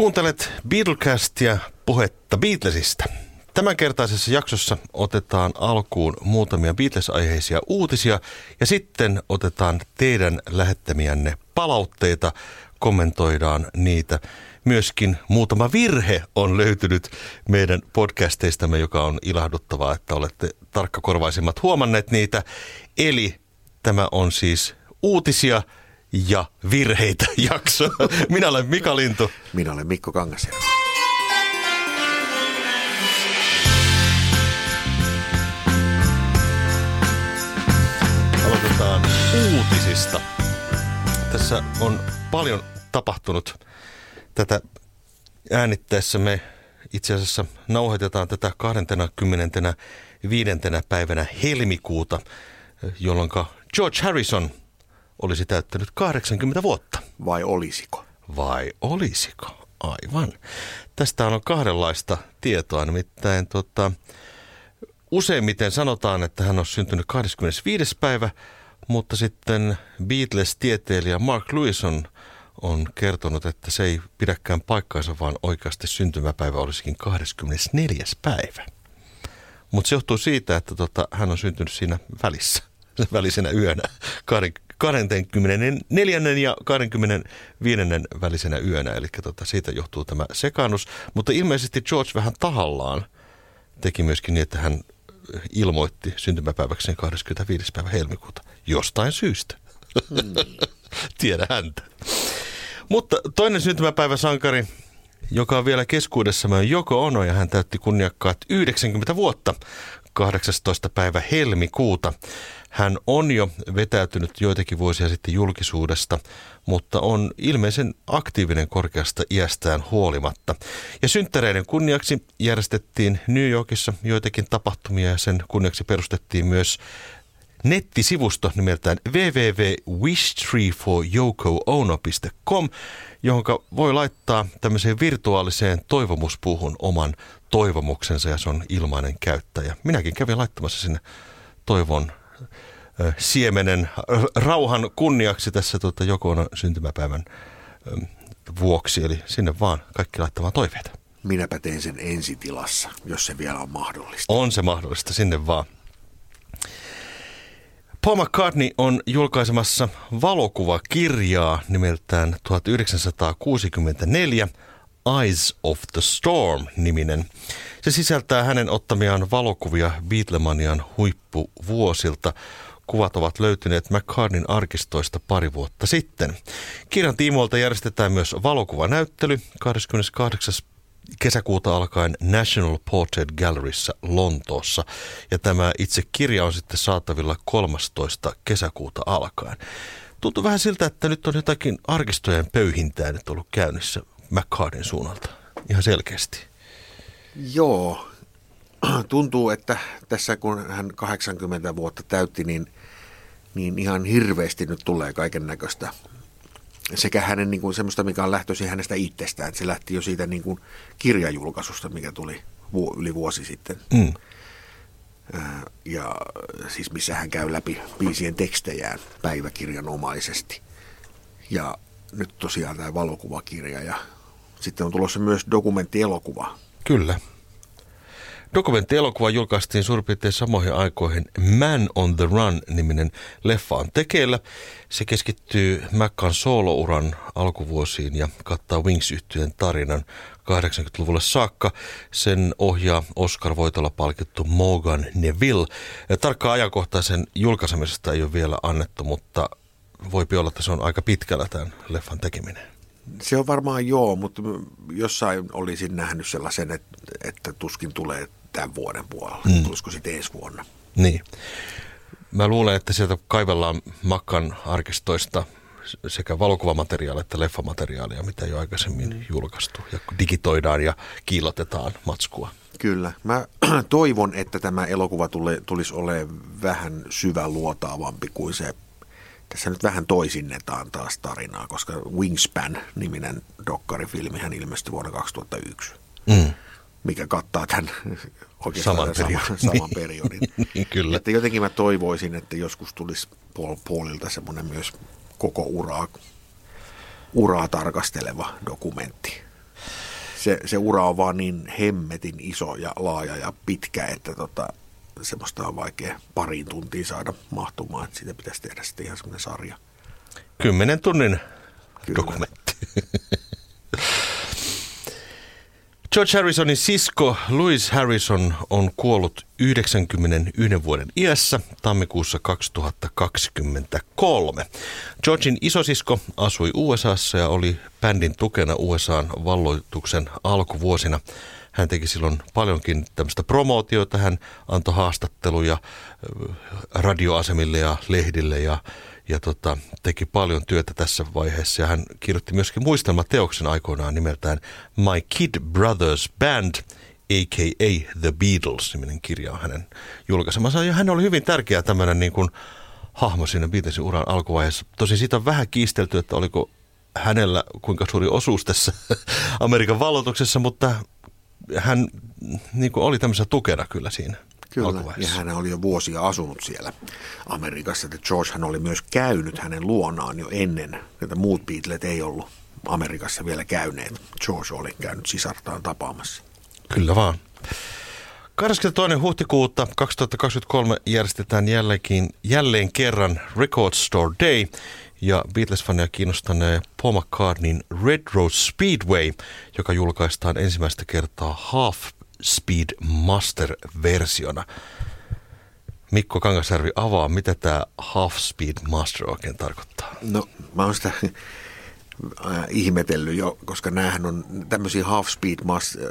Kuuntelet Beatlecastia puhetta Beatlesista. Tämänkertaisessa jaksossa otetaan alkuun muutamia Beatles-aiheisia uutisia ja sitten otetaan teidän lähettämiänne palautteita, kommentoidaan niitä. Myöskin muutama virhe on löytynyt meidän podcasteistamme, joka on ilahduttavaa, että olette tarkkakorvaisimmat huomanneet niitä. Eli tämä on siis uutisia ja virheitä jakso. Minä olen Mika Lintu. Minä olen Mikko Kangasjärvi. Aloitetaan uutisista. Tässä on paljon tapahtunut tätä äänittäessä. Me itse asiassa nauhoitetaan tätä 25. päivänä helmikuuta, jolloin George Harrison olisi täyttänyt 80 vuotta. Vai olisiko? Vai olisiko? Aivan. Tästä on kahdenlaista tietoa, nimittäin tota, useimmiten sanotaan, että hän on syntynyt 25. päivä, mutta sitten Beatles-tieteilijä Mark Lewis on, on kertonut, että se ei pidäkään paikkaansa, vaan oikeasti syntymäpäivä olisikin 24. päivä. Mutta se johtuu siitä, että tota, hän on syntynyt siinä välissä, välisenä yönä, 24. ja 25. välisenä yönä, eli tota, siitä johtuu tämä sekaannus. Mutta ilmeisesti George vähän tahallaan teki myöskin niin, että hän ilmoitti syntymäpäiväkseen 25. päivä helmikuuta jostain syystä. Mm. Tiedä häntä. Mutta toinen syntymäpäivä sankari, joka on vielä keskuudessamme on Joko Ono ja hän täytti kunniakkaat 90 vuotta 18. päivä helmikuuta. Hän on jo vetäytynyt joitakin vuosia sitten julkisuudesta, mutta on ilmeisen aktiivinen korkeasta iästään huolimatta. Ja synttäreiden kunniaksi järjestettiin New Yorkissa joitakin tapahtumia ja sen kunniaksi perustettiin myös nettisivusto nimeltään www.wishtreeforyokoono.com, johon voi laittaa tämmöiseen virtuaaliseen toivomuspuuhun oman toivomuksensa ja se on ilmainen käyttäjä. Minäkin kävin laittamassa sinne toivon siemenen rauhan kunniaksi tässä tuota, Jokona syntymäpäivän vuoksi. Eli sinne vaan kaikki laittamaan toiveita. Minäpä teen sen ensitilassa, jos se vielä on mahdollista. On se mahdollista, sinne vaan. Paul McCartney on julkaisemassa valokuvakirjaa nimeltään 1964 Eyes of the Storm-niminen. Se sisältää hänen ottamiaan valokuvia Beatlemanian huippuvuosilta. Kuvat ovat löytyneet McCartneyn arkistoista pari vuotta sitten. Kirjan tiimoilta järjestetään myös valokuvanäyttely 28 kesäkuuta alkaen National Portrait Galleryssä Lontoossa. Ja tämä itse kirja on sitten saatavilla 13. kesäkuuta alkaen. Tuntuu vähän siltä, että nyt on jotakin arkistojen pöyhintää nyt ollut käynnissä McCartneyn suunnalta. Ihan selkeästi. Joo. Tuntuu, että tässä kun hän 80 vuotta täytti, niin, niin ihan hirveästi nyt tulee kaiken näköistä sekä hänen niin kuin, semmoista, mikä on lähtöisin hänestä itsestään. Että se lähti jo siitä niin kuin, kirjajulkaisusta, mikä tuli vu- yli vuosi sitten. Mm. Ja siis missä hän käy läpi biisien tekstejään päiväkirjanomaisesti. Ja nyt tosiaan tämä valokuvakirja ja sitten on tulossa myös dokumenttielokuva. Kyllä. Dokumenttielokuva julkaistiin suurin piirtein samoihin aikoihin Man on the Run-niminen leffa on tekeillä. Se keskittyy Mäkkan soolouran alkuvuosiin ja kattaa wings yhtyeen tarinan 80-luvulle saakka. Sen ohjaa Oscar-voitolla palkittu Morgan Neville. Tarkkaa ajankohtaisen julkaisemisesta ei ole vielä annettu, mutta voipi olla, että se on aika pitkällä tämän leffan tekeminen. Se on varmaan joo, mutta jossain olisin nähnyt sellaisen, että, että tuskin tulee tämän vuoden puolella. Mm. Tulisiko sitten ensi vuonna? Niin. Mä luulen, että sieltä kaivellaan Makkan arkistoista sekä valokuvamateriaalia että leffamateriaalia, mitä jo aikaisemmin mm. julkaistu. Ja digitoidaan ja kiilotetaan matskua. Kyllä. Mä toivon, että tämä elokuva tuli, tulisi olemaan vähän syväluotaavampi kuin se tässä nyt vähän toisinnetaan taas tarinaa, koska Wingspan-niminen dokkarifilmihän ilmestyi vuonna 2001, mm. Mikä kattaa tämän oikeastaan saman, periodin. saman, saman periodin. niin, kyllä. Että jotenkin mä toivoisin, että joskus tulisi Paul Paulilta semmoinen myös koko uraa, uraa tarkasteleva dokumentti. se, se ura on vaan niin hemmetin iso ja laaja ja pitkä, että tota, semmoista on vaikea pariin tuntiin saada mahtumaan, että siitä pitäisi tehdä sitten ihan semmoinen sarja. Kymmenen tunnin Kyllä. dokumentti. George Harrisonin sisko Louis Harrison on kuollut 91 vuoden iässä tammikuussa 2023. Georgein isosisko asui USAssa ja oli bändin tukena USAn valloituksen alkuvuosina. Hän teki silloin paljonkin tämmöistä promootioita. Hän antoi haastatteluja radioasemille ja lehdille ja ja tota, teki paljon työtä tässä vaiheessa. Ja hän kirjoitti myöskin muistelmateoksen aikoinaan nimeltään My Kid Brothers Band, a.k.a. The Beatles, niminen kirja on hänen julkaisemansa. Ja hän oli hyvin tärkeä tämmöinen niin kuin hahmo siinä Beatlesin uran alkuvaiheessa. Tosin siitä on vähän kiistelty, että oliko hänellä kuinka suuri osuus tässä Amerikan valloituksessa, mutta hän niin kuin oli tämmöisessä tukena kyllä siinä. Kyllä, ja hän oli jo vuosia asunut siellä Amerikassa. Että George hän oli myös käynyt hänen luonaan jo ennen, että muut Beatlet ei ollut Amerikassa vielä käyneet. George oli käynyt sisartaan tapaamassa. Kyllä vaan. 22. huhtikuuta 2023 järjestetään jälleenkin, jälleen kerran Record Store Day ja Beatles-fania kiinnostanee Paul McCartneyn Red Rose Speedway, joka julkaistaan ensimmäistä kertaa Half Speed Master-versiona. Mikko Kangasjärvi avaa, mitä tämä Half Speed Master oikein tarkoittaa. No, mä oon sitä äh, ihmetellyt jo, koska näähän on tämmöisiä Half Speed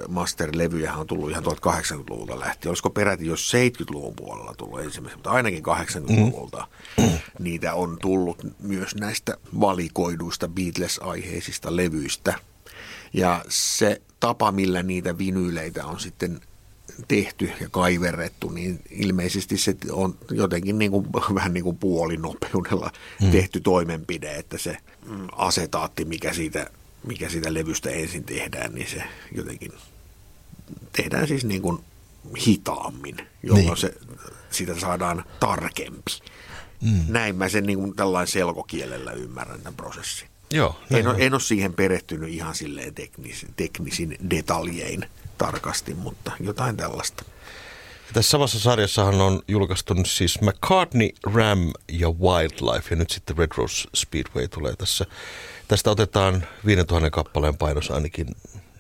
Master-levyjä on tullut ihan 1800-luvulta lähtien. Olisiko peräti jo 70-luvun puolella tullut ensimmäisenä, mutta ainakin 80-luvulta mm. niitä on tullut myös näistä valikoiduista Beatles-aiheisista levyistä. Ja se tapa, millä niitä vinyyleitä on sitten tehty ja kaiverrettu, niin ilmeisesti se on jotenkin niin kuin, vähän niin kuin puolinopeudella hmm. tehty toimenpide, että se mm, asetaatti, mikä siitä, mikä siitä levystä ensin tehdään, niin se jotenkin tehdään siis niin kuin hitaammin, jolloin niin. se, siitä saadaan tarkempi. Mm. Näin mä sen niin kuin tällainen selkokielellä ymmärrän tämän prosessin. Joo, en, ole, en ole siihen perehtynyt ihan silleen teknis, teknisin detaljein tarkasti, mutta jotain tällaista. Ja tässä samassa sarjassahan on julkaistu siis McCartney, Ram ja Wildlife ja nyt sitten Red Rose Speedway tulee tässä. Tästä otetaan 5000 kappaleen painos ainakin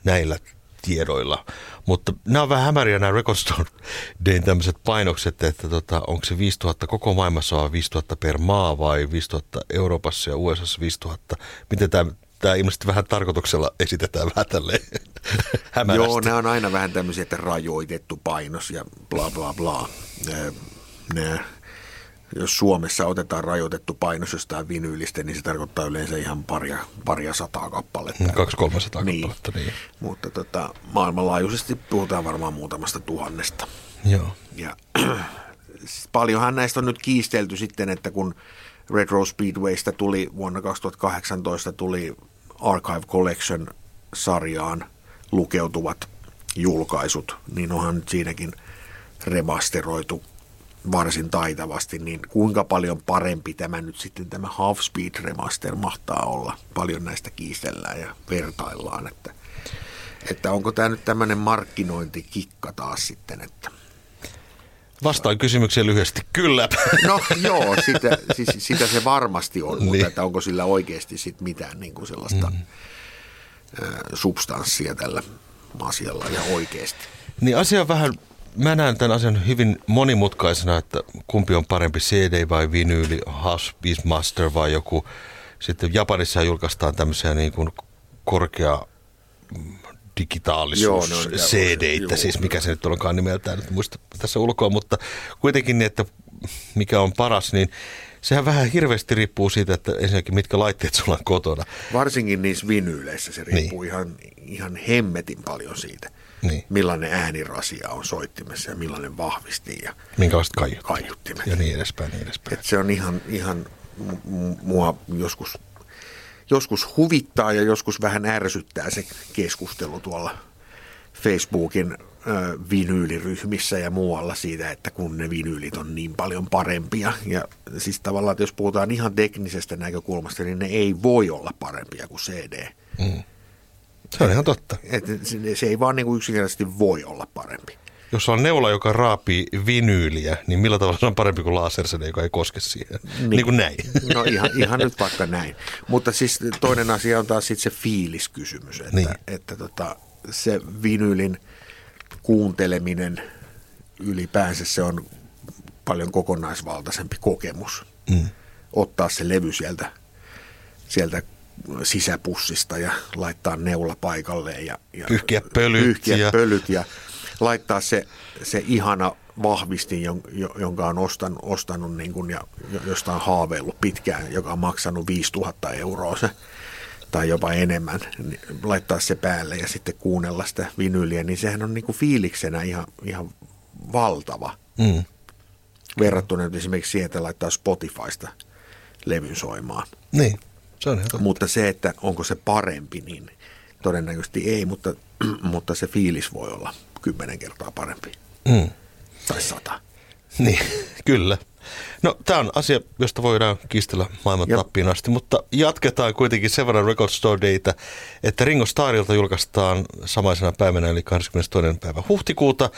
näillä tiedoilla. Mutta nämä on vähän hämäriä nämä Record Store Dayn tämmöiset painokset, että tota, onko se 5000 koko maailmassa vai 5000 per maa vai 5000 Euroopassa ja USA 5000. Miten tämä tämä ilmeisesti vähän tarkoituksella esitetään vähän tälleen Joo, nämä on aina vähän tämmöisiä, että rajoitettu painos ja bla bla bla. Nämä jos Suomessa otetaan rajoitettu painos jostain vinyylistä, niin se tarkoittaa yleensä ihan paria, paria sataa kappaletta. Mm, kaksi kolmasataa niin. kappaletta, niin. Mutta tota, maailmanlaajuisesti puhutaan varmaan muutamasta tuhannesta. Joo. Ja paljonhan näistä on nyt kiistelty sitten, että kun Red Rose Speedwaysta tuli vuonna 2018 tuli Archive Collection-sarjaan lukeutuvat julkaisut, niin onhan siinäkin remasteroitu varsin taitavasti, niin kuinka paljon parempi tämä nyt sitten tämä Half Speed Remaster mahtaa olla? Paljon näistä kiistellään ja vertaillaan, että, että onko tämä nyt tämmöinen markkinointikikka taas sitten, että Vastaan kysymykseen lyhyesti, kyllä. No joo, sitä, siis, sitä se varmasti on, niin. mutta että onko sillä oikeasti sit mitään niin kuin sellaista mm. substanssia tällä asialla ja oikeasti. Niin asia on vähän mä näen tämän asian hyvin monimutkaisena, että kumpi on parempi CD vai vinyyli, Hush Master vai joku. Sitten Japanissa julkaistaan tämmöisiä niin kuin korkea digitaalisuus Joo, cd siis mikä se nyt onkaan nimeltään, nyt muista tässä ulkoa, mutta kuitenkin niin, että mikä on paras, niin sehän vähän hirveästi riippuu siitä, että ensinnäkin mitkä laitteet sulla on kotona. Varsinkin niissä vinyyleissä se riippuu niin. ihan, ihan hemmetin paljon siitä niin. millainen äänirasia on soittimessa ja millainen vahvisti ja minkälaiset kaiut. kaiuttimet. Ja niin edespäin. Niin edespäin. Et se on ihan, ihan mua joskus, joskus huvittaa ja joskus vähän ärsyttää se keskustelu tuolla Facebookin vinyyliryhmissä ja muualla siitä, että kun ne vinyylit on niin paljon parempia. Ja siis tavallaan, että jos puhutaan ihan teknisestä näkökulmasta, niin ne ei voi olla parempia kuin CD. Mm Se on ihan totta. Et se, se ei vaan niin kuin yksinkertaisesti voi olla parempi. Jos on neula, joka raapii vinyyliä, niin millä tavalla se on parempi kuin lasersede, joka ei koske siihen? Niin, niin kuin näin. No ihan, ihan nyt vaikka näin. Mutta siis toinen asia on taas sitten se fiiliskysymys, että, Niin. että tota, se vinyylin kuunteleminen ylipäänsä se on paljon kokonaisvaltaisempi kokemus. Mm. Ottaa se levy sieltä, sieltä sisäpussista ja laittaa neula paikalleen ja, ja Pyyhkiä pölyt pyyhkiä ja- pölyt ja laittaa se, se ihana vahvistin, jon- jo- jonka on ostanut, ostanut niin kuin ja jo- josta on haaveillut pitkään, joka on maksanut 5000 euroa se, tai jopa enemmän, niin laittaa se päälle ja sitten kuunnella sitä vinyyliä, niin sehän on niin kuin fiiliksenä ihan, ihan valtava Mm. verrattuna esimerkiksi siihen, että laittaa Spotifysta levyn soimaan. Niin, se on. Mutta se, että onko se parempi, niin todennäköisesti ei, mutta, mutta se fiilis voi olla kymmenen kertaa parempi. Mm. Tai sata. Niin, kyllä. No, tämä on asia, josta voidaan kiistellä maailman Jep. tappiin asti, mutta jatketaan kuitenkin sen verran Record Store Dayta, että Ringo Starrilta julkaistaan samaisena päivänä, eli 22. päivä huhtikuuta,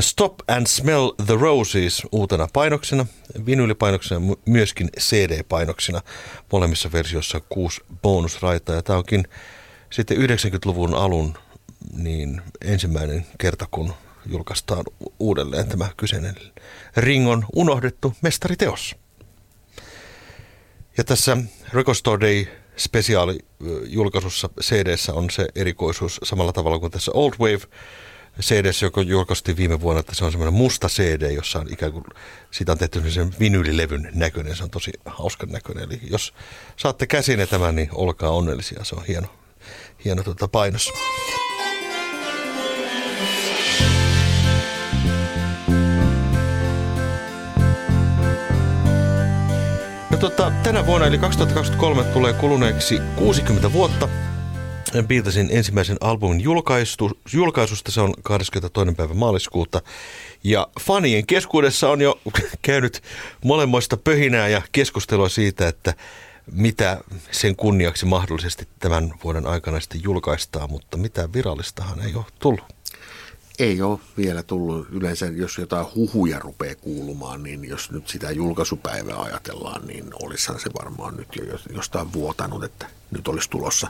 Stop and Smell the Roses uutena painoksena, vinyylipainoksena, mu- myöskin CD-painoksina, molemmissa versioissa kuusi bonusraitaa, ja tämä onkin sitten 90-luvun alun niin ensimmäinen kerta, kun julkaistaan uudelleen tämä kyseinen Ringon unohdettu mestariteos. Ja tässä Record Store Day spesiaali ö, julkaisussa cd on se erikoisuus samalla tavalla kuin tässä Old Wave cd joka julkaistiin viime vuonna, että se on semmoinen musta CD, jossa on ikään kuin, siitä on tehty sen vinyylilevyn näköinen, se on tosi hauskan näköinen. Eli jos saatte käsinne tämän, niin olkaa onnellisia, se on hieno, hieno tuota painos. Tota, tänä vuonna eli 2023 tulee kuluneeksi 60 vuotta Beatlesin ensimmäisen albumin julkaistu, julkaisusta. Se on 22. päivä maaliskuuta. Ja fanien keskuudessa on jo käynyt molemmoista pöhinää ja keskustelua siitä, että mitä sen kunniaksi mahdollisesti tämän vuoden aikana sitten julkaistaan, mutta mitä virallistahan ei ole tullut. Ei ole vielä tullut. Yleensä jos jotain huhuja rupeaa kuulumaan, niin jos nyt sitä julkaisupäivää ajatellaan, niin olisihan se varmaan nyt jo jos- jostain vuotanut, että nyt olisi tulossa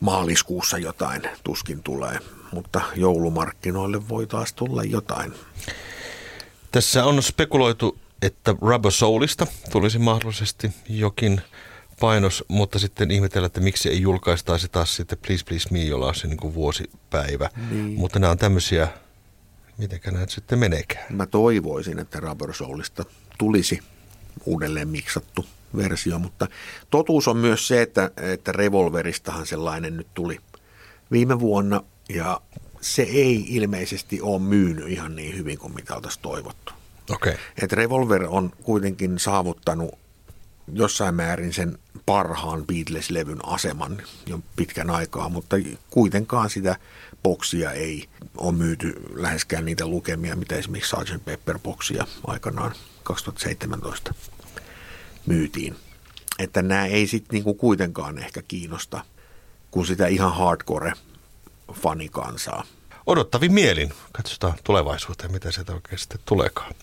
maaliskuussa jotain, tuskin tulee. Mutta joulumarkkinoille voi taas tulla jotain. Tässä on spekuloitu, että Rubber Soulista tulisi mahdollisesti jokin painos, mutta sitten ihmetellä, että miksi ei julkaistaisi taas sitten Please Please Me, jolla on se niin kuin vuosipäivä. Niin. Mutta nämä on tämmöisiä, mitenkä nyt sitten meneekään. Mä toivoisin, että Rubber Soulista tulisi uudelleen miksattu versio, mutta totuus on myös se, että, että Revolveristahan sellainen nyt tuli viime vuonna ja se ei ilmeisesti ole myynyt ihan niin hyvin kuin mitä oltaisiin toivottu. Okay. Et Revolver on kuitenkin saavuttanut jossain määrin sen parhaan Beatles-levyn aseman jo pitkän aikaa, mutta kuitenkaan sitä boksia ei ole myyty läheskään niitä lukemia, mitä esimerkiksi Sgt. Pepper-boksia aikanaan 2017 myytiin. Että nämä ei sitten niinku kuitenkaan ehkä kiinnosta, kun sitä ihan hardcore fanikansaa. Odottavin mielin. Katsotaan tulevaisuuteen, mitä sieltä oikein sitten tuleekaan.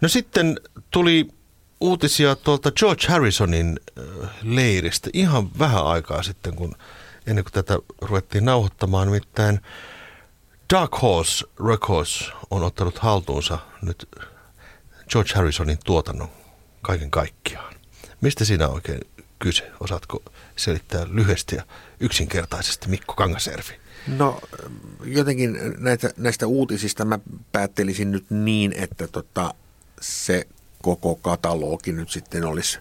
No sitten tuli uutisia tuolta George Harrisonin äh, leiristä ihan vähän aikaa sitten, kun ennen kuin tätä ruvettiin nauhoittamaan. Nimittäin Dark Horse Records on ottanut haltuunsa nyt George Harrisonin tuotannon kaiken kaikkiaan. Mistä siinä on oikein kyse? Osaatko selittää lyhyesti ja yksinkertaisesti Mikko Kangaservi? No jotenkin näitä, näistä uutisista mä päättelisin nyt niin, että tota, se koko katalogi nyt sitten olisi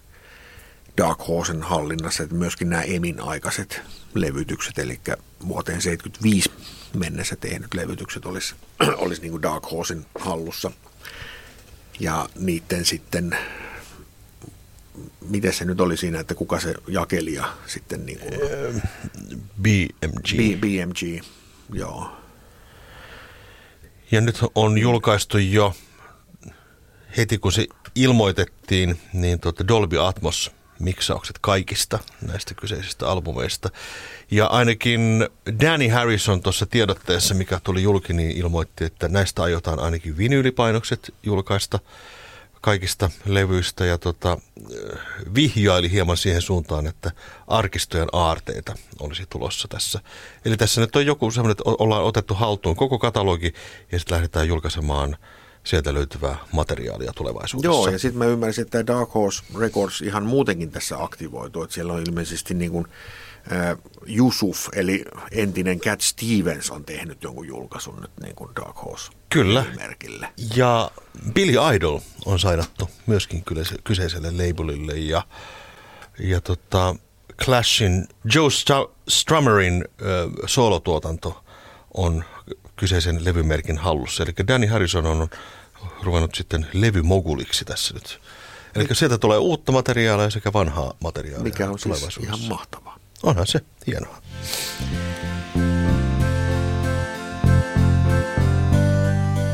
Dark Horsen hallinnassa, että myöskin nämä Emin aikaiset levytykset, eli vuoteen 75 mennessä tehnyt levytykset olisi, olisi niin kuin Dark Horsen hallussa. Ja niiden sitten, miten se nyt oli siinä, että kuka se jakelija sitten niin kuin, BMG. B, BMG, joo. Ja nyt on julkaistu jo heti kun se ilmoitettiin, niin tuota Dolby Atmos miksaukset kaikista näistä kyseisistä albumeista. Ja ainakin Danny Harrison tuossa tiedotteessa, mikä tuli julki, niin ilmoitti, että näistä aiotaan ainakin vinyylipainokset julkaista kaikista levyistä ja tota, vihjaili hieman siihen suuntaan, että arkistojen aarteita olisi tulossa tässä. Eli tässä nyt on joku semmoinen, että ollaan otettu haltuun koko katalogi ja sitten lähdetään julkaisemaan sieltä löytyvää materiaalia tulevaisuudessa. Joo, ja sitten mä ymmärsin, että Dark Horse Records ihan muutenkin tässä aktivoitu, että siellä on ilmeisesti niin kuin, äh, Yusuf, eli entinen Cat Stevens on tehnyt jonkun julkaisun nyt niin kuin Dark Horse Kyllä. merkille. Ja Billy Idol on sainattu myöskin kyseiselle labelille ja, ja tota, Clashin Joe Strummerin äh, solotuotanto on kyseisen levymerkin hallussa. Eli Danny Harrison on ruvennut sitten levymoguliksi tässä nyt. Eli sieltä tulee uutta materiaalia sekä vanhaa materiaalia Mikä on siis ihan mahtavaa. Onhan se hienoa.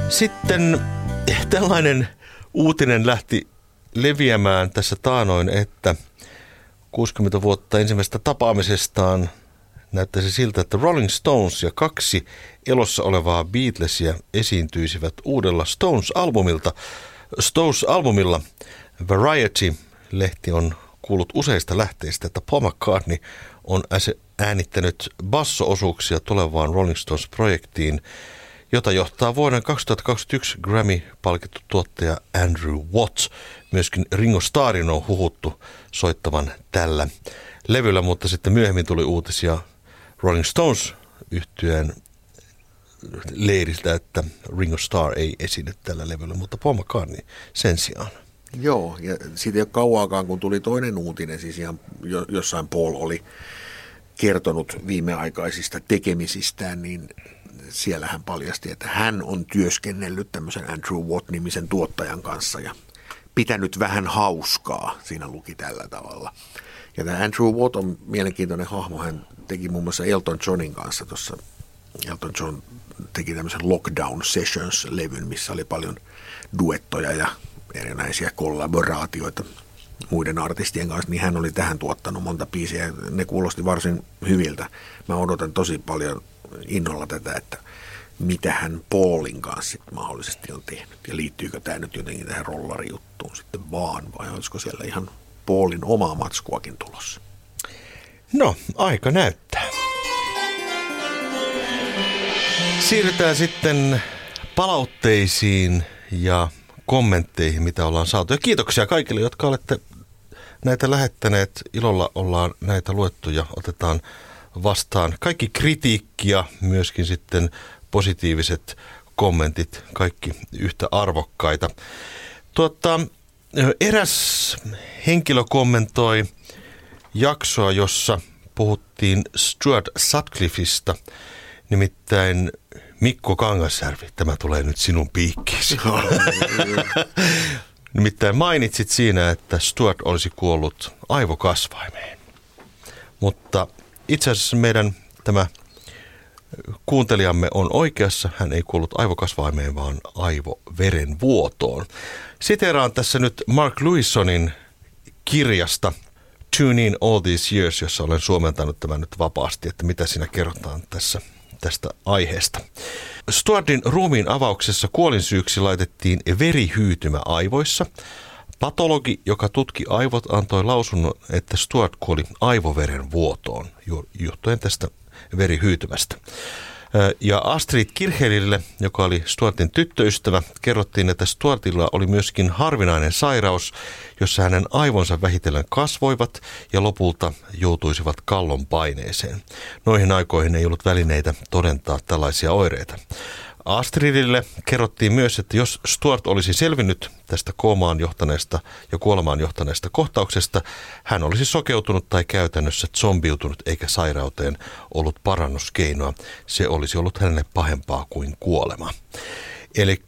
Sitten tällainen uutinen lähti leviämään tässä taanoin, että 60 vuotta ensimmäisestä tapaamisestaan näyttäisi siltä, että Rolling Stones ja kaksi elossa olevaa Beatlesia esiintyisivät uudella Stones-albumilta. Stones-albumilla Variety-lehti on kuullut useista lähteistä, että Paul McCartney on äänittänyt basso-osuuksia tulevaan Rolling Stones-projektiin, jota johtaa vuoden 2021 Grammy-palkittu tuottaja Andrew Watts. Myöskin Ringo Starrin on huhuttu soittavan tällä levyllä, mutta sitten myöhemmin tuli uutisia Rolling Stones yhtyeen leiriltä, että Ringo Starr ei esine tällä levyllä, mutta Paul McCartney sen sijaan. Joo, ja siitä ei ole kauaakaan, kun tuli toinen uutinen, siis ihan jossain Paul oli kertonut viimeaikaisista tekemisistään, niin siellä hän paljasti, että hän on työskennellyt tämmöisen Andrew Watt-nimisen tuottajan kanssa ja pitänyt vähän hauskaa, siinä luki tällä tavalla. Ja tämä Andrew Watt on mielenkiintoinen hahmo, hän teki muun muassa Elton Johnin kanssa tuossa, Elton John teki tämmöisen Lockdown Sessions-levyn, missä oli paljon duettoja ja erinäisiä kollaboraatioita muiden artistien kanssa, niin hän oli tähän tuottanut monta biisiä. Ne kuulosti varsin hyviltä. Mä odotan tosi paljon innolla tätä, että mitä hän Paulin kanssa sitten mahdollisesti on tehnyt. Ja liittyykö tämä nyt jotenkin tähän rollarijuttuun sitten vaan, vai olisiko siellä ihan Paulin omaa matskuakin tulossa? No, aika näyttää. Siirrytään sitten palautteisiin ja kommentteihin, mitä ollaan saatu. Ja kiitoksia kaikille, jotka olette näitä lähettäneet. Ilolla ollaan näitä luettu ja otetaan vastaan kaikki kritiikki ja myöskin sitten positiiviset kommentit, kaikki yhtä arvokkaita. Tuota, eräs henkilö kommentoi jaksoa, jossa puhuttiin Stuart Sutcliffeista, nimittäin Mikko Kangasjärvi, tämä tulee nyt sinun piikkiisi. nimittäin mainitsit siinä, että Stuart olisi kuollut aivokasvaimeen. Mutta itse asiassa meidän tämä kuuntelijamme on oikeassa. Hän ei kuollut aivokasvaimeen, vaan aivoverenvuotoon. Siteraan tässä nyt Mark Lewisonin kirjasta – Tune in all these years, jossa olen suomentanut tämän nyt vapaasti, että mitä siinä kerrotaan tässä tästä aiheesta. Stuartin ruumiin avauksessa kuolinsyyksi laitettiin verihyytymä aivoissa. Patologi, joka tutki aivot, antoi lausunnon, että Stuart kuoli aivoveren vuotoon johtuen tästä verihyytymästä. Ja Astrid Kirhelille, joka oli Stuartin tyttöystävä, kerrottiin, että Stuartilla oli myöskin harvinainen sairaus, jossa hänen aivonsa vähitellen kasvoivat ja lopulta joutuisivat kallon paineeseen. Noihin aikoihin ei ollut välineitä todentaa tällaisia oireita. Astridille kerrottiin myös, että jos Stuart olisi selvinnyt tästä koomaan johtaneesta ja kuolemaan johtaneesta kohtauksesta, hän olisi sokeutunut tai käytännössä zombiutunut eikä sairauteen ollut parannuskeinoa. Se olisi ollut hänelle pahempaa kuin kuolema. Eli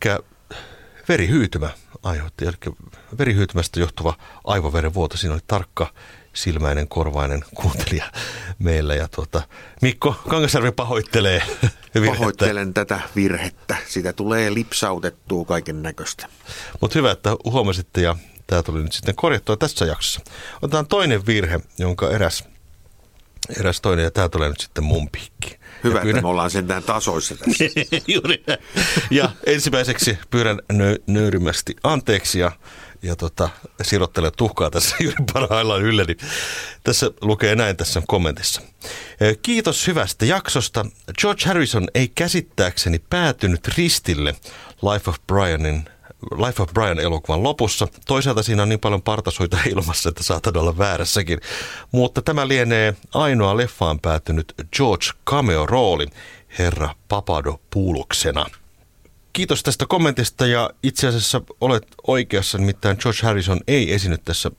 verihyytymä aiheutti, eli verihyytymästä johtuva aivoverenvuoto, siinä oli tarkka silmäinen, korvainen kuuntelija meillä. Ja tuota, Mikko Kangasarvi pahoittelee virhettä. Pahoittelen tätä virhettä. Sitä tulee lipsautettua kaiken näköistä. Mutta hyvä, että huomasitte ja tämä tuli nyt sitten korjattua tässä jaksossa. Otetaan toinen virhe, jonka eräs, eräs toinen, ja tämä tulee nyt sitten mun piikki. Hyvä, pyydän... että me ollaan sentään tasoissa tässä. Juuri Ja ensimmäiseksi pyydän nö- nöyrimästi anteeksi ja ja tota, sirottele tuhkaa tässä juuri parhaillaan ylleni. Tässä lukee näin tässä kommentissa. Kiitos hyvästä jaksosta. George Harrison ei käsittääkseni päätynyt ristille Life of Brianin Life of Brian elokuvan lopussa. Toisaalta siinä on niin paljon partasuita ilmassa, että saatan olla väärässäkin. Mutta tämä lienee ainoa leffaan päätynyt George cameo-rooli herra Papadopouloksena. Kiitos tästä kommentista ja itse asiassa olet oikeassa, nimittäin George Harrison ei esinyt tässä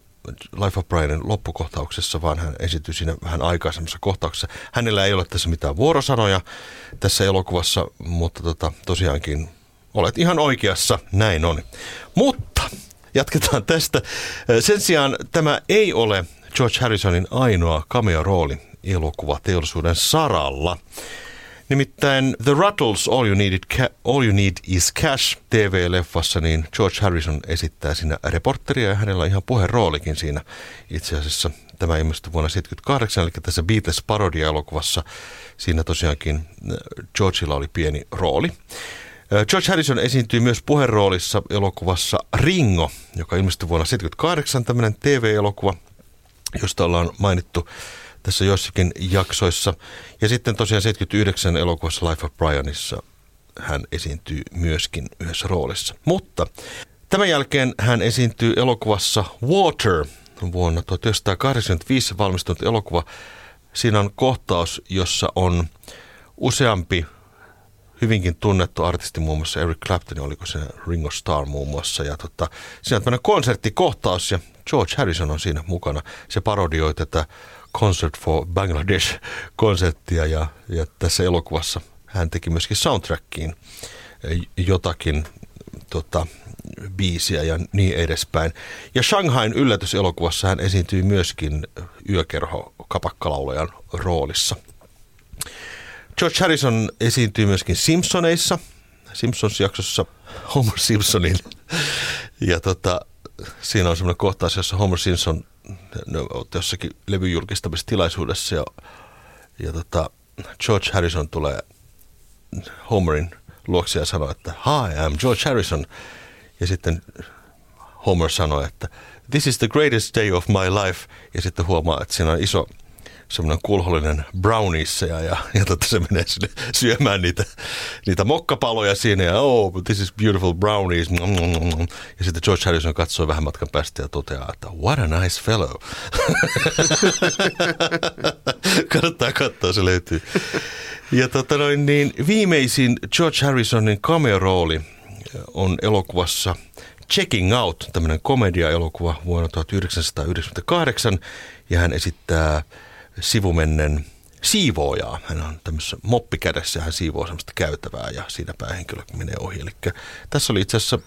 Life of Brianin loppukohtauksessa, vaan hän esiintyi siinä vähän aikaisemmassa kohtauksessa. Hänellä ei ole tässä mitään vuorosanoja tässä elokuvassa, mutta tota, tosiaankin olet ihan oikeassa, näin on. Mutta jatketaan tästä. Sen sijaan tämä ei ole George Harrisonin ainoa cameo-rooli elokuvateollisuuden saralla. Nimittäin The Ruttles All You, Need, Ca- All you Need Is Cash TV-leffassa, niin George Harrison esittää siinä reporteria ja hänellä on ihan puheroolikin siinä itse asiassa. Tämä ilmestyi vuonna 1978, eli tässä Beatles parodia-elokuvassa siinä tosiaankin äh, Georgeilla oli pieni rooli. Äh, George Harrison esiintyi myös puheroolissa elokuvassa Ringo, joka ilmestyi vuonna 1978, tämmöinen TV-elokuva, josta ollaan mainittu tässä jossakin jaksoissa. Ja sitten tosiaan 79 elokuvassa Life of Brianissa hän esiintyy myöskin yhdessä roolissa. Mutta tämän jälkeen hän esiintyy elokuvassa Water vuonna 1985 valmistunut elokuva. Siinä on kohtaus, jossa on useampi hyvinkin tunnettu artisti, muun muassa Eric Clapton, oliko se Ringo Starr muun muassa. Ja tota, siinä on tämmöinen konserttikohtaus ja George Harrison on siinä mukana. Se parodioi tätä Concert for Bangladesh-konserttia ja, ja tässä elokuvassa hän teki myöskin soundtrackiin jotakin tota, biisiä ja niin edespäin. Ja Shanghain yllätyselokuvassa hän esiintyi myöskin yökerho kapakkalaulajan roolissa. George Harrison esiintyi myöskin Simpsoneissa, Simpsons-jaksossa Homer Simpsonin. Ja tota, siinä on semmoinen kohtaus, jossa Homer Simpson ne ovat jossakin levyjulkistamistilaisuudessa ja, ja tota, George Harrison tulee Homerin luokse ja sanoo, että Hi, I'm George Harrison. Ja sitten Homer sanoi, että This is the greatest day of my life. Ja sitten huomaa, että siinä on iso semmoinen kulhollinen browniesseja ja, ja tota, se menee sinne syömään niitä, niitä mokkapaloja siinä ja oh, this is beautiful brownies. Ja sitten George Harrison katsoo vähän matkan päästä ja toteaa, että what a nice fellow. Kannattaa katsoa, se löytyy. Ja tota noin, niin viimeisin George Harrisonin cameo-rooli on elokuvassa Checking Out, tämmöinen komedia-elokuva vuonna 1998, ja hän esittää sivumennen siivoojaa. Hän on tämmöisessä moppikädessä ja hän siivoo semmoista käytävää ja siinä päähenkilö menee ohi. Eli tässä oli itse asiassa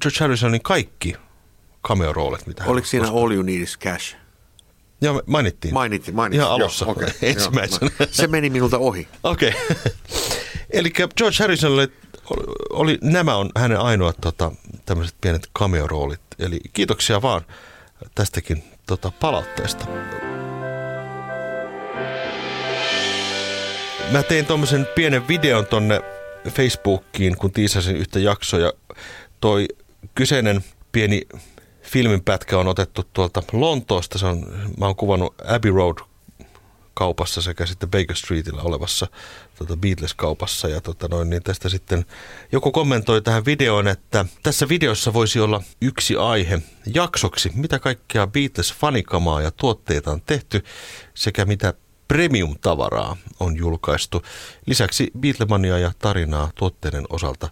George Harrisonin kaikki cameo-roolit, mitä Oliko siinä koskaan. All You Need Is Cash? Joo, mainittiin. Mainittiin, mainittiin. Ihan alussa, Joo, okay, ensimmäisenä. Se meni minulta ohi. Okei. Okay. Eli George Harrisonille oli, oli, nämä on hänen ainoat tota, tämmöiset pienet cameo-roolit. Eli kiitoksia vaan tästäkin tota, palautteesta. Mä tein tuommoisen pienen videon tonne Facebookiin, kun tiisasin yhtä jaksoa ja toi kyseinen pieni filminpätkä on otettu tuolta Lontoosta. Se on, mä oon kuvannut Abbey Road kaupassa sekä sitten Baker Streetillä olevassa tota Beatles-kaupassa. Ja tota noin, niin tästä sitten joku kommentoi tähän videoon, että tässä videossa voisi olla yksi aihe jaksoksi, mitä kaikkea Beatles-fanikamaa ja tuotteita on tehty sekä mitä premium-tavaraa on julkaistu. Lisäksi Beatlemania ja tarinaa tuotteiden osalta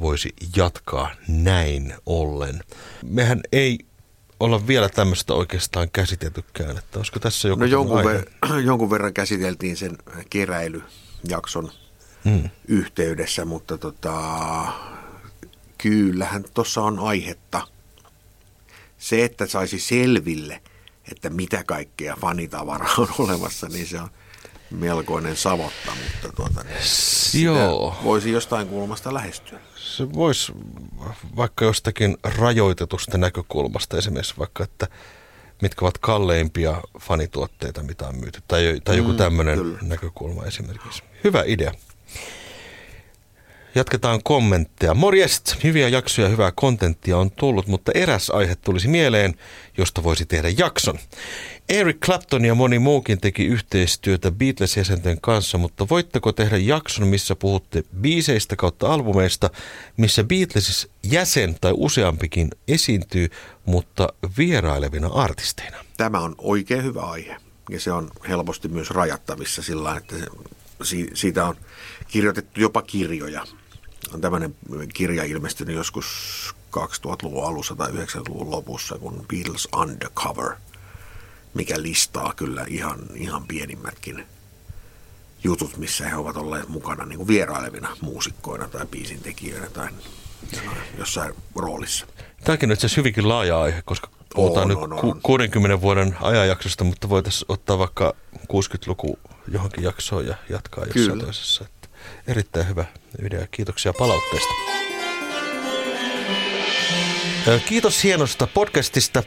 voisi jatkaa näin ollen. Mehän ei olla vielä tämmöistä oikeastaan käsiteltykään, että olisiko tässä joku No jonkun, ver- jonkun verran käsiteltiin sen keräilyjakson hmm. yhteydessä, mutta tota, kyllähän tuossa on aihetta. Se, että saisi selville – että mitä kaikkea fanitavaraa on olemassa, niin se on melkoinen savotta, mutta tuota, niin Joo. voisi jostain kulmasta lähestyä. Se voisi vaikka jostakin rajoitetusta näkökulmasta esimerkiksi vaikka, että mitkä ovat kalleimpia fanituotteita, mitä on myyty. Tai, tai joku Mm, tämmöinen kyllä. näkökulma esimerkiksi. Hyvä idea. Jatketaan kommentteja. Morjest! Hyviä jaksoja ja hyvää kontenttia on tullut, mutta eräs aihe tulisi mieleen, josta voisi tehdä jakson. Eric Clapton ja moni muukin teki yhteistyötä Beatles-jäsenten kanssa, mutta voitteko tehdä jakson, missä puhutte biiseistä kautta albumeista, missä Beatles jäsen tai useampikin esiintyy, mutta vierailevina artisteina? Tämä on oikein hyvä aihe ja se on helposti myös rajattavissa sillä että se, si, siitä on kirjoitettu jopa kirjoja. On tämmöinen kirja ilmestynyt joskus 2000-luvun alussa tai 90-luvun lopussa kuin Beatles Undercover, mikä listaa kyllä ihan, ihan pienimmätkin jutut, missä he ovat olleet mukana niin kuin vierailevina muusikkoina tai biisintekijöinä tai jossain roolissa. Tämäkin on itse asiassa hyvinkin laaja aihe, koska puhutaan On, nyt on, ku- on. 60 vuoden ajanjaksosta, mutta voitaisiin ottaa vaikka 60-luku johonkin jaksoon ja jatkaa jossain Kyllä. toisessa. Erittäin hyvä idea. Kiitoksia palautteesta. Kiitos hienosta podcastista.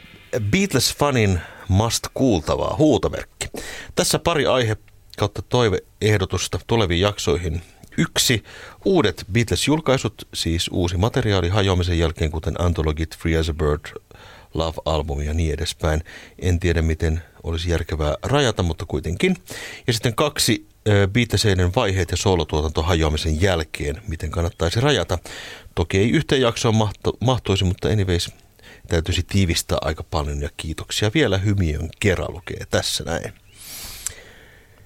Beatles Fanin must kuultavaa huutomerkki. Tässä pari aihe kautta toiveehdotusta tuleviin jaksoihin. Yksi, uudet Beatles-julkaisut, siis uusi materiaali hajoamisen jälkeen, kuten Antologit, Free as a Bird, Love-albumi ja niin edespäin. En tiedä, miten olisi järkevää rajata, mutta kuitenkin. Ja sitten kaksi, ö, Beatleseiden vaiheet ja soolotuotanto hajoamisen jälkeen, miten kannattaisi rajata. Toki ei yhteen jaksoon mahtuisi, mutta anyways, täytyisi tiivistää aika paljon ja kiitoksia vielä hymiön kerran lukee tässä näin.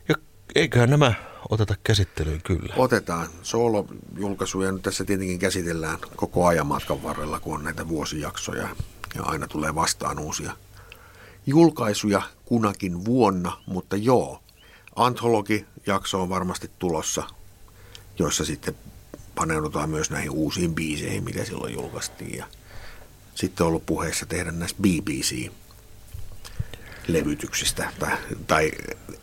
Ja eiköhän nämä oteta käsittelyyn kyllä. Otetaan. Soolo-julkaisuja nyt tässä tietenkin käsitellään koko ajan matkan varrella, kun on näitä vuosijaksoja ja aina tulee vastaan uusia julkaisuja kunakin vuonna, mutta joo, Anthology-jakso on varmasti tulossa, jossa sitten paneudutaan myös näihin uusiin biiseihin, mitä silloin julkaistiin ja sitten on ollut puheessa tehdä näistä BBC levytyksistä tai, tai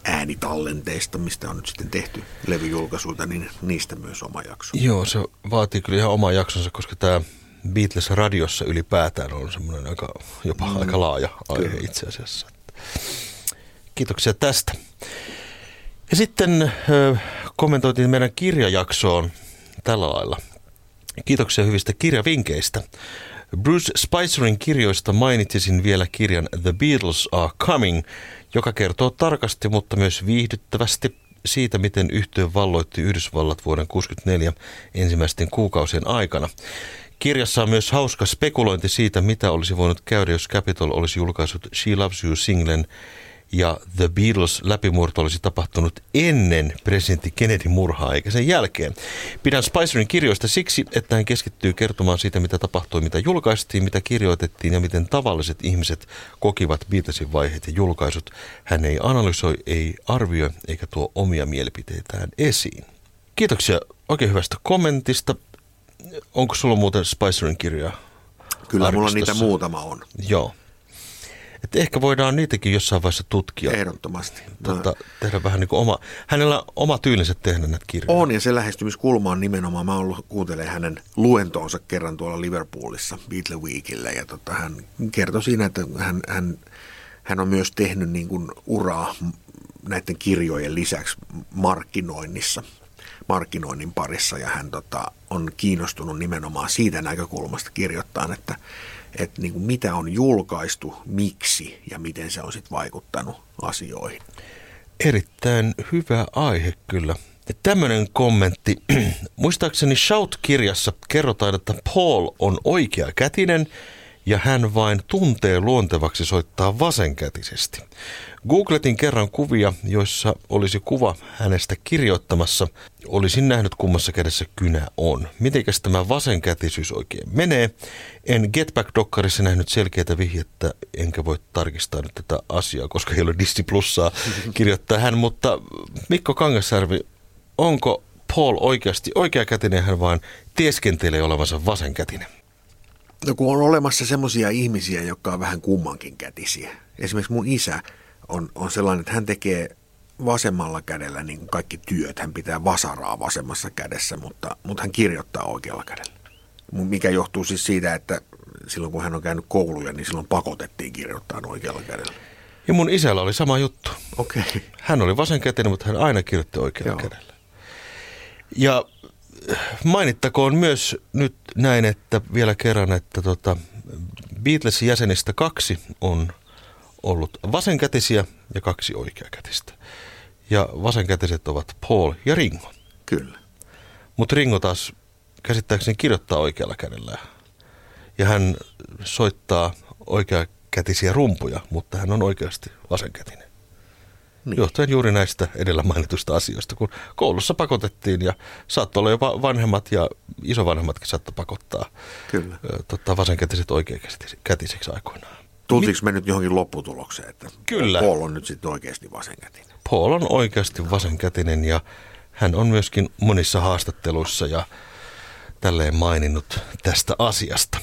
äänitallenteista, mistä on nyt sitten tehty levyjulkaisuita, niin niistä myös oma jakso. Joo, se vaatii kyllä ihan oma jaksonsa, koska tämä Beatles radiossa ylipäätään on semmoinen aika, jopa mm. aika laaja aihe Kyllä. itse asiassa. Kiitoksia tästä. Ja sitten kommentoitiin meidän kirjajaksoon tällä lailla. Kiitoksia hyvistä kirjavinkeistä. Bruce Spicerin kirjoista mainitsisin vielä kirjan The Beatles Are Coming, joka kertoo tarkasti, mutta myös viihdyttävästi siitä, miten yhtiö valloitti Yhdysvallat vuoden 1964 ensimmäisten kuukausien aikana. Kirjassa on myös hauska spekulointi siitä, mitä olisi voinut käydä, jos Capitol olisi julkaissut She Loves You singlen ja The Beatles läpimurto olisi tapahtunut ennen presidentti Kennedyn murhaa eikä sen jälkeen. Pidän Spicerin kirjoista siksi, että hän keskittyy kertomaan siitä, mitä tapahtui, mitä julkaistiin, mitä kirjoitettiin ja miten tavalliset ihmiset kokivat Beatlesin vaiheet ja julkaisut. Hän ei analysoi, ei arvioi eikä tuo omia mielipiteitään esiin. Kiitoksia oikein hyvästä kommentista. Onko sulla muuten Spicerin kirjaa? Kyllä mulla niitä arkistossa? muutama on, Joo. Et ehkä voidaan niitäkin jossain vaiheessa tutkia. ehdottomasti. Tota, tehdä vähän niin kuin oma, hänellä on oma tyylinsä tehdä näitä kirjoja. On ja se lähestymiskulma on nimenomaan, mä ollut kuuntelemaan hänen luentoonsa kerran tuolla Liverpoolissa Beatle Weekillä ja tota, hän kertoi siinä, että hän, hän, hän on myös tehnyt niin kuin uraa näiden kirjojen lisäksi markkinoinnissa, markkinoinnin parissa ja hän tota, on kiinnostunut nimenomaan siitä näkökulmasta kirjoittaa, että, että niin kuin mitä on julkaistu, miksi ja miten se on sitten vaikuttanut asioihin. Erittäin hyvä aihe kyllä. Tämmöinen kommentti. Muistaakseni Shout-kirjassa kerrotaan, että Paul on oikea kätinen ja hän vain tuntee luontevaksi soittaa vasenkätisesti. Googletin kerran kuvia, joissa olisi kuva hänestä kirjoittamassa. Olisin nähnyt kummassa kädessä kynä on. Mitenkäs tämä vasenkätisyys oikein menee? En Get Back-dokkarissa nähnyt selkeää vihjettä, enkä voi tarkistaa nyt tätä asiaa, koska ei ole Disney Plussaa kirjoittaa hän. Mutta Mikko Kangasjärvi, onko Paul oikeasti oikeakätinen hän vaan tieskentelee olevansa vasenkätinen? No kun on olemassa semmoisia ihmisiä, jotka on vähän kummankin kätisiä. Esimerkiksi mun isä on, on sellainen, että hän tekee vasemmalla kädellä niin kaikki työt. Hän pitää vasaraa vasemmassa kädessä, mutta, mutta hän kirjoittaa oikealla kädellä. Mikä johtuu siis siitä, että silloin kun hän on käynyt kouluja, niin silloin pakotettiin kirjoittaa oikealla kädellä. Ja mun isällä oli sama juttu. Okei. Okay. Hän oli vasenkätinen, mutta hän aina kirjoitti oikealla Joo. kädellä. Ja mainittakoon myös nyt näin, että vielä kerran, että tota, Beatlesin jäsenistä kaksi on ollut vasenkätisiä ja kaksi oikeakätistä. Ja vasenkätiset ovat Paul ja Ringo. Kyllä. Mutta Ringo taas käsittääkseni kirjoittaa oikealla kädellä. Ja hän soittaa oikeakätisiä rumpuja, mutta hän on oikeasti vasenkätinen. Niin. Johtuen juuri näistä edellä mainituista asioista, kun koulussa pakotettiin ja saattoi olla jopa vanhemmat ja isovanhemmatkin saattoi pakottaa Kyllä. Tota, vasenkätiset oikeakätiseksi aikoinaan. Tultiinko me nyt johonkin lopputulokseen, että Kyllä. Paul on nyt sitten oikeasti vasenkätinen? Paul on oikeasti vasenkätinen ja hän on myöskin monissa haastatteluissa ja tälleen maininnut tästä asiasta.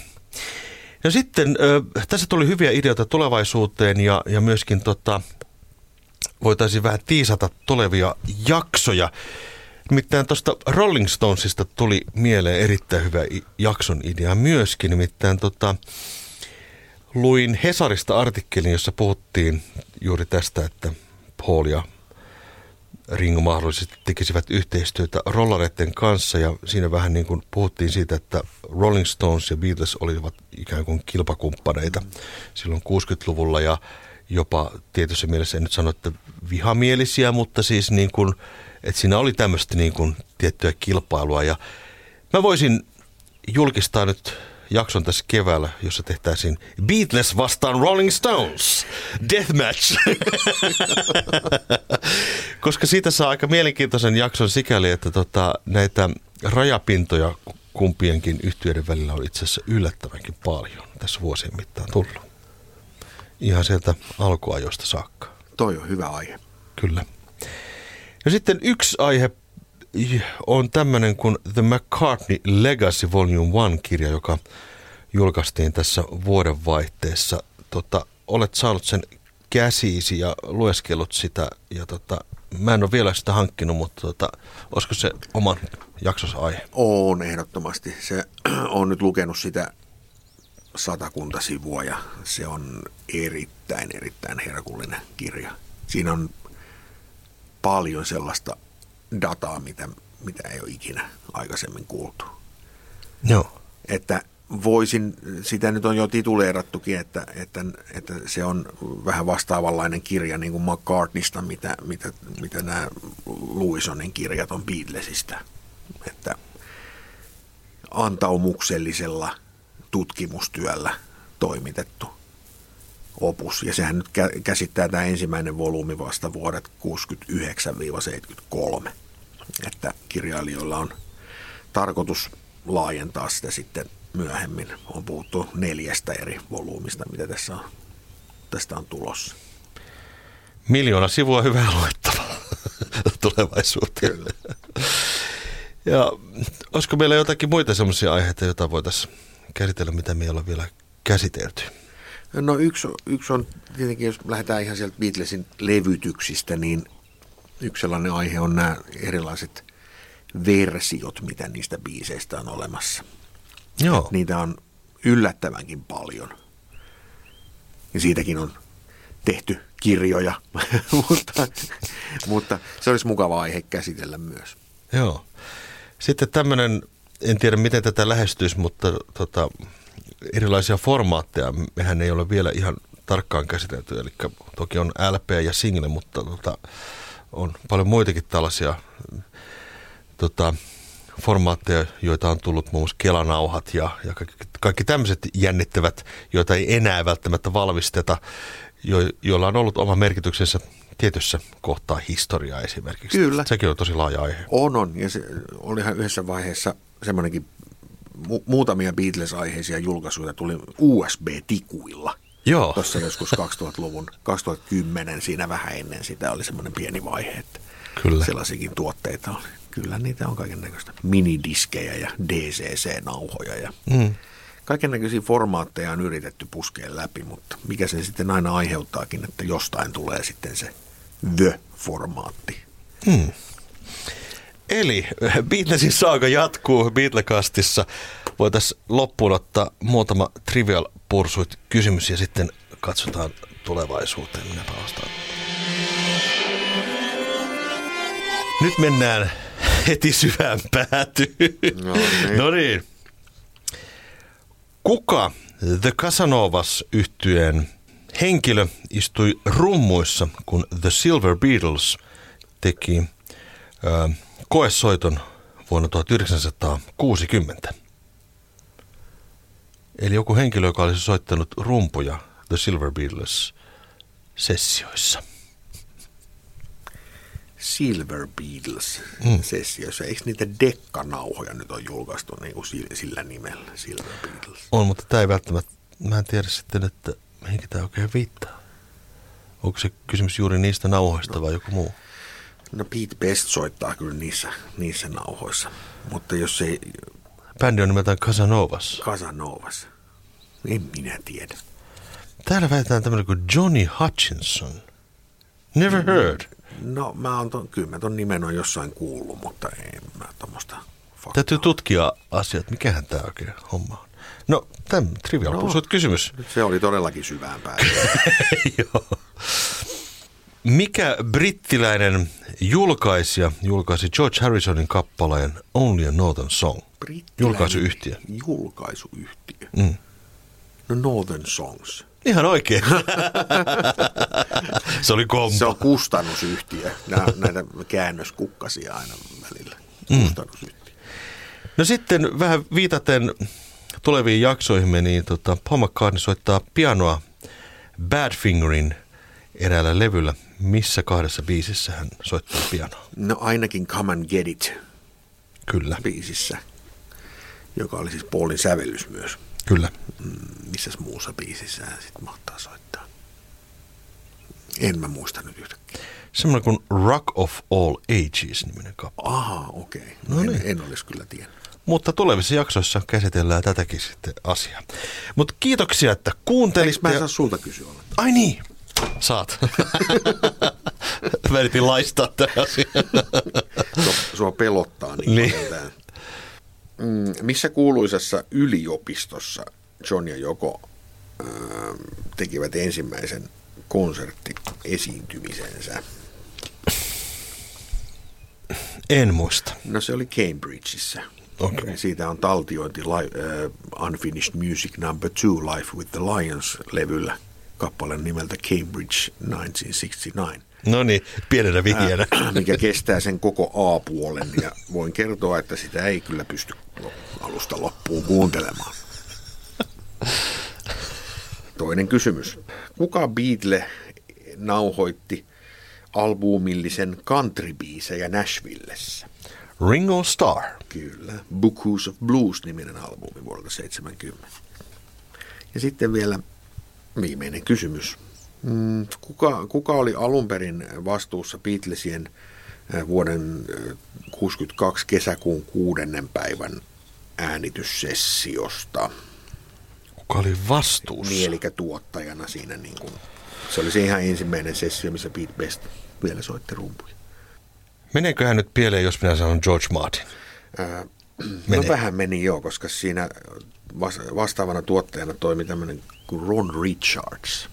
Ja sitten äh, tässä tuli hyviä ideoita tulevaisuuteen ja, ja myöskin tota, voitaisiin vähän tiisata tulevia jaksoja. Nimittäin tuosta Rolling Stonesista tuli mieleen erittäin hyvä jakson idea myöskin. Nimittäin tota, luin Hesarista artikkelin, jossa puhuttiin juuri tästä, että Paul ja Ringo mahdollisesti tekisivät yhteistyötä rollareiden kanssa ja siinä vähän niin kuin puhuttiin siitä, että Rolling Stones ja Beatles olivat ikään kuin kilpakumppaneita silloin 60-luvulla ja jopa tietyssä mielessä, en nyt sano, että vihamielisiä, mutta siis niin kuin, että siinä oli tämmöistä niin kuin tiettyä kilpailua ja mä voisin julkistaa nyt jakson tässä keväällä, jossa tehtäisiin Beatles vastaan Rolling Stones. Deathmatch. Koska siitä saa aika mielenkiintoisen jakson sikäli, että tota, näitä rajapintoja kumpienkin yhtiöiden välillä on itse asiassa yllättävänkin paljon tässä vuosien mittaan tullut. Ihan sieltä alkuajoista saakka. Toi on hyvä aihe. Kyllä. Ja sitten yksi aihe on tämmöinen kuin The McCartney Legacy Volume 1-kirja, joka julkaistiin tässä vuodenvaihteessa. Tota, olet saanut sen käsiisi ja lueskellut sitä ja tota, mä en ole vielä sitä hankkinut, mutta tota, olisiko se oman jaksossa aihe? On ehdottomasti. Se on nyt lukenut sitä satakunta sivua ja se on erittäin, erittäin herkullinen kirja. Siinä on paljon sellaista dataa, mitä, mitä ei ole ikinä aikaisemmin kuultu. Joo. Että voisin, sitä nyt on jo tituleerattukin, että, että, että se on vähän vastaavanlainen kirja niin kuin McCartneysta, mitä, mitä, mitä nämä Louisonin kirjat on Beatlesista. Että antaumuksellisella tutkimustyöllä toimitettu opus. Ja sehän nyt käsittää tämä ensimmäinen volyymi vasta vuodet 69-73. Että kirjailijoilla on tarkoitus laajentaa sitä sitten myöhemmin. On puhuttu neljästä eri volyymista, mitä tässä on, tästä on tulossa. Miljoona sivua hyvää luettavaa tulevaisuuteen. Kyllä. Ja olisiko meillä jotakin muita sellaisia aiheita, joita voitaisiin käsitellä, mitä me ei ole vielä käsitelty? No yksi, yksi on tietenkin, jos lähdetään ihan sieltä Beatlesin levytyksistä, niin yksi sellainen aihe on nämä erilaiset versiot, mitä niistä biiseistä on olemassa. Joo. Niitä on yllättävänkin paljon. Ja siitäkin on tehty kirjoja, mutta, mutta se olisi mukava aihe käsitellä myös. Joo. Sitten tämmöinen, en tiedä miten tätä lähestyisi, mutta tota, erilaisia formaatteja mehän ei ole vielä ihan tarkkaan käsitelty. Eli toki on LP ja single, mutta tota, on paljon muitakin tällaisia tota, formaatteja, joita on tullut muun muassa kelanauhat ja, ja kaikki, kaikki tämmöiset jännittävät, joita ei enää välttämättä valmisteta, jo, joilla on ollut oma merkityksensä tietyssä kohtaa historiaa esimerkiksi. Kyllä. Sekin on tosi laaja aihe. On, on. Ja se olihan yhdessä vaiheessa semmoinenkin mu- muutamia Beatles-aiheisia julkaisuja tuli USB-tikuilla. Joo. Tuossa joskus 2000-luvun, 2010 siinä vähän ennen sitä oli semmoinen pieni vaihe, että Kyllä. sellaisiakin tuotteita oli. Kyllä niitä on kaiken näköistä minidiskejä ja DCC-nauhoja ja mm. kaiken näköisiä formaatteja on yritetty puskea läpi, mutta mikä se sitten aina aiheuttaakin, että jostain tulee sitten se The-formaatti. Hmm. Eli Beatlesin saaga jatkuu Beatlekastissa. Voitaisiin loppuun ottaa muutama trivial pursuit kysymys ja sitten katsotaan tulevaisuuteen. Minäpä vastaan. Nyt mennään heti syvään päätyyn. No niin. no niin. Kuka The Casanovas yhtyeen henkilö istui rummuissa, kun The Silver Beatles teki ö, koesoiton vuonna 1960. Eli joku henkilö, joka olisi soittanut rumpuja The Silver Beatles sessioissa. Silver Beatles mm. sessioissa. Eikö niitä dekkanauhoja nyt on julkaistu niin kuin sillä, nimellä, Silver Beatles? On, mutta tämä ei välttämättä, mä en tiedä sitten, että mihin tämä oikein viittaa. Onko se kysymys juuri niistä nauhoista no. vai joku muu? No Pete Best soittaa kyllä niissä, niissä nauhoissa, mutta jos ei... Bändi on nimeltään Casanovas. Casanovas. En minä tiedä. Täällä väitetään tämmöinen kuin Johnny Hutchinson. Never heard. No mä oon ton, kyllä mä ton nimen on jossain kuullut, mutta en mä tommoista faktaa. Täytyy tutkia asiat, mikähän tämä oikein homma on. No, tämä trivial no, kysymys. Se oli todellakin syvään päin. Joo. Mikä brittiläinen julkaisija julkaisi George Harrisonin kappaleen Only a Northern Song? Julkaisuyhtiö. Julkaisuyhtiö. Mm. No Northern Songs. Ihan oikein. se oli kompo. Se on kustannusyhtiö. Nämä, näitä käännöskukkasia aina välillä. Mm. Kustannusyhtiö. No sitten vähän viitaten tuleviin jaksoihin, niin tota, Paul McCartney soittaa pianoa Badfingerin eräällä levyllä. Missä kahdessa biisissä hän soittaa pianoa? No ainakin Come and Get It. Kyllä. Biisissä, joka oli siis Paulin sävellys myös. Kyllä. Mm, missäs muussa biisissä hän sitten mahtaa soittaa? En mä muista nyt yhtäkkiä. Semmoinen kuin Rock of All Ages niminen kappale. Aha, okei. Okay. No, no en, niin. en olisi kyllä tiennyt. Mutta tulevissa jaksoissa käsitellään tätäkin sitten asiaa. Mutta kiitoksia, että kuuntelit. Eikö mä saa sulta kysyä? Ai niin, saat. mä yritin laistaa tämän asian. sua, pelottaa niin, niin. Tämä. Mm, missä kuuluisessa yliopistossa John ja Joko äh, tekivät ensimmäisen konserttiesiintymisensä? En muista. No se oli Cambridgeissa. Okay. Siitä on taltiointi uh, Unfinished Music Number 2 Life with the Lions-levyllä kappaleen nimeltä Cambridge 1969. No niin, pienenä vihjeenä. Äh, mikä kestää sen koko A-puolen ja voin kertoa, että sitä ei kyllä pysty alusta loppuun kuuntelemaan. Toinen kysymys. Kuka Beatle nauhoitti albumillisen countrybiisejä Nashvillessä? Ringo Starr. Kyllä. Books of Blues-niminen albumi vuodelta 70. Ja sitten vielä viimeinen kysymys. Mm, kuka, kuka oli alun perin vastuussa Beatlesien äh, vuoden 62 äh, kesäkuun kuudennen päivän äänityssessiosta? Kuka oli vastuussa? Niin, eli tuottajana siinä. Niin kuin, se oli se ihan ensimmäinen sessio, missä Pete Best vielä soitti rumpuja. Meneeköhän nyt pieleen, jos minä sanon George Martin? Ää, no vähän meni jo, koska siinä vastaavana tuottajana toimi tämmöinen kuin Ron Richards,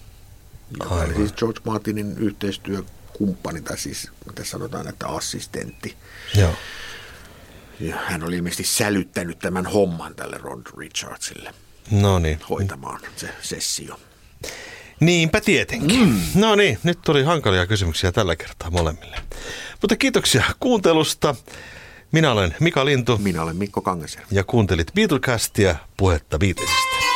joka oli siis George Martinin yhteistyökumppani, tai siis mitä sanotaan, että assistentti. Joo. Ja hän oli ilmeisesti sälyttänyt tämän homman tälle Ron Richardsille no niin. hoitamaan se sessio. Niinpä tietenkin. Mm. No niin, nyt tuli hankalia kysymyksiä tällä kertaa molemmille. Mutta kiitoksia kuuntelusta. Minä olen Mika Lintu. Minä olen Mikko Kangasjärvi. Ja kuuntelit Beatlecastia, puhetta Beatlesista.